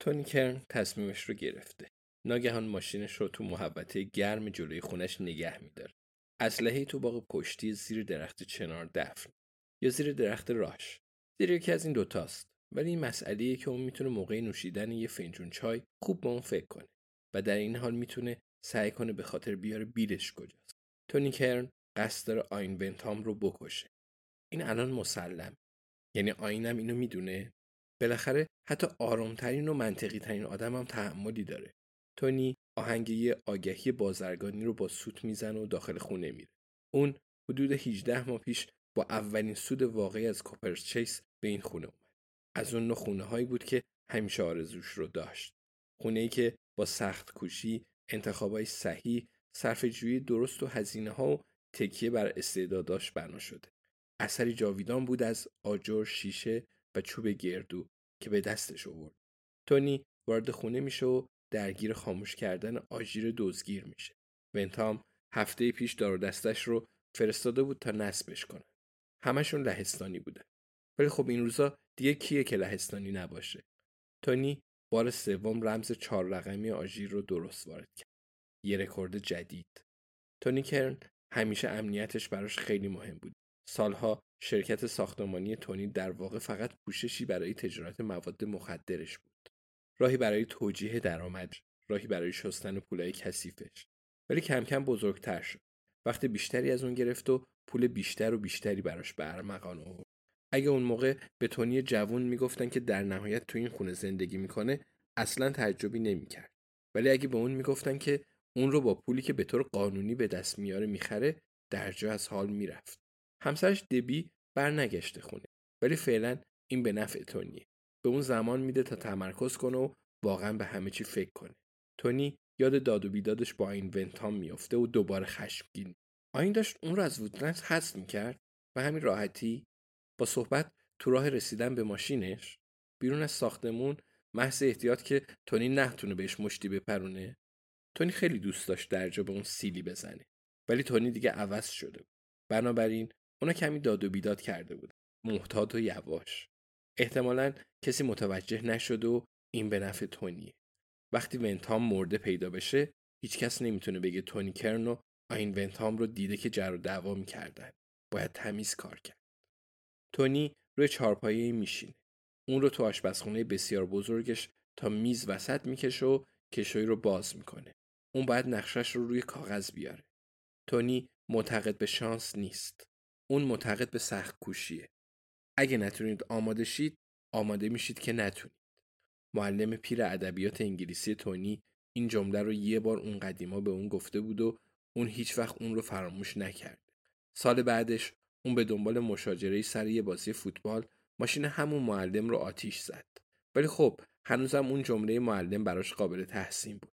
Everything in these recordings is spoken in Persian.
تونی کرن تصمیمش رو گرفته. ناگهان ماشینش رو تو محوطه گرم جلوی خونش نگه میداره. اسلحه تو باغ پشتی زیر درخت چنار دفن یا زیر درخت راش. زیر یکی از این دوتاست. ولی این مسئله که اون می‌تونه موقع نوشیدن یه فنجون چای خوب به اون فکر کنه و در این حال می‌تونه سعی کنه به خاطر بیاره بیلش کجاست. تونی کرن قصد داره آین بنتام رو بکشه. این الان مسلم. یعنی آینم اینو می‌دونه بالاخره حتی آرامترین و منطقی ترین آدم هم تحملی داره. تونی آهنگ یه آگهی بازرگانی رو با سوت می‌زنه و داخل خونه میره. اون حدود 18 ماه پیش با اولین سود واقعی از کوپرس چیس به این خونه اومد. از اون خونه هایی بود که همیشه آرزوش رو داشت. خونه ای که با سخت کوشی، انتخابای صحیح، صرف جویی درست و هزینه ها و تکیه بر استعداداش بنا شده. اثری جاویدان بود از آجر، شیشه و چوب گردو که به دستش آورد. تونی وارد خونه میشه و درگیر خاموش کردن آژیر دزگیر میشه. ونتام هفته پیش دار دستش رو فرستاده بود تا نصبش کنه. همشون لهستانی بودن. ولی خب این روزا دیگه کیه که لهستانی نباشه. تونی بار سوم رمز چهار رقمی آژیر رو درست وارد کرد. یه رکورد جدید. تونی کرن همیشه امنیتش براش خیلی مهم بود. سالها شرکت ساختمانی تونی در واقع فقط پوششی برای تجارت مواد مخدرش بود. راهی برای توجیه درآمدش، راهی برای شستن پولای کثیفش. ولی کم کم بزرگتر شد. وقت بیشتری از اون گرفت و پول بیشتر و بیشتری براش به ارمغان آورد. اگه اون موقع به تونی جوون می‌گفتن که در نهایت تو این خونه زندگی می‌کنه اصلا تعجبی نمی‌کرد. ولی اگه به اون می‌گفتن که اون رو با پولی که به طور قانونی به دست میاره می‌خره در جا از حال می‌رفت. همسرش دبی برنگشته خونه. ولی فعلا این به نفع تونیه. به اون زمان میده تا تمرکز کنه و واقعا به همه چی فکر کنه. تونی یاد داد و بیدادش با این ونتام میافته و دوباره خشمگین. آین داشت اون رو از وودلند حذف می‌کرد و همین راحتی با صحبت تو راه رسیدن به ماشینش بیرون از ساختمون محض احتیاط که تونی نتونه بهش مشتی بپرونه تونی خیلی دوست داشت درجا به اون سیلی بزنه. ولی تونی دیگه عوض شده بنابراین اونا کمی داد و بیداد کرده بود. محتاط و یواش. احتمالا کسی متوجه نشد و این به نفع تونیه وقتی ونتام مرده پیدا بشه هیچکس نمی‌تونه بگه تونی کرن و آین ونتام رو دیده که جر و دعوا می‌کردن. باید تمیز کار کرد. تونی روی چارپایه میشینه. اون رو تو آشپزخونه بسیار بزرگش تا میز وسط می‌کشه و کشوی رو باز می‌کنه. اون باید نقشش رو روی کاغذ بیاره. تونی معتقد به شانس نیست. اون معتقد به سخت کوشیه. اگه نتونید آماده شید آماده میشید که نتونید. معلم پیر ادبیات انگلیسی تونی این جمله رو یه بار اون قدیما به اون گفته بود و اون هیچ وقت اون رو فراموش نکرد. سال بعدش اون به دنبال مشاجره سر یه بازی فوتبال ماشین همون معلم رو آتیش زد. ولی خب هنوزم اون جمله معلم براش قابل تحسین بود.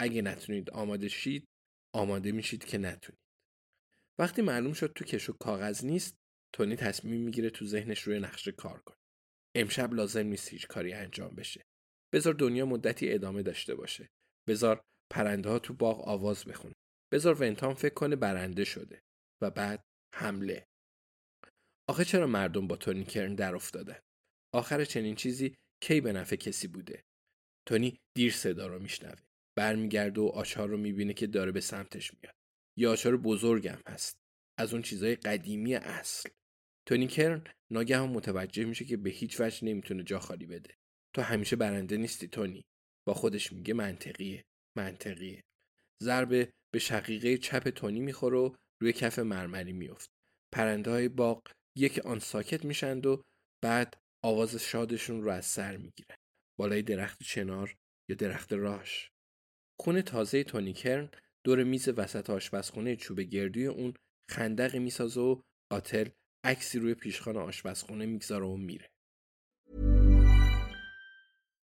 اگه نتونید آماده شید آماده میشید که نتونید. وقتی معلوم شد تو کشو کاغذ نیست تونی تصمیم می‌گیره تو ذهنش روی نقشه کار کنه. امشب لازم نیست هیچ کاری انجام بشه. بذار دنیا مدتی ادامه داشته باشه. بذار پرنده ها تو باغ آواز بخونه. بذار ونتام فکر کنه برنده شده و بعد حمله. آخه چرا مردم با تونی کرن در افتادن؟ آخر چنین چیزی کی به نفع کسی بوده؟ تونی دیر صدا رو میشنوه. برمیگرده و آچار رو می‌بینه که داره به سمتش میاد. یه آچار بزرگم هست. از اون چیزای قدیمی اصل. تونی کرن ناگهان متوجه میشه که به هیچ وجه نمی‌تونه جا خالی بده. تو همیشه برنده نیستی تونی. با خودش میگه منطقیه. منطقیه. ضربه به شقیقه چپ تونی می‌خوره و روی کف مرمری میفت. پرنده های باغ یک آن ساکت میشند و بعد آواز شادشون رو از سر می‌گیرن. بالای درخت چنار یا درخت راش. خونه تازه تونی کرن دور میز وسط آشپزخونه چوب گردوی اون خندقی می‌سازه و قاتل عکسی روی پیشخان آشپزخونه می‌گذاره و میره.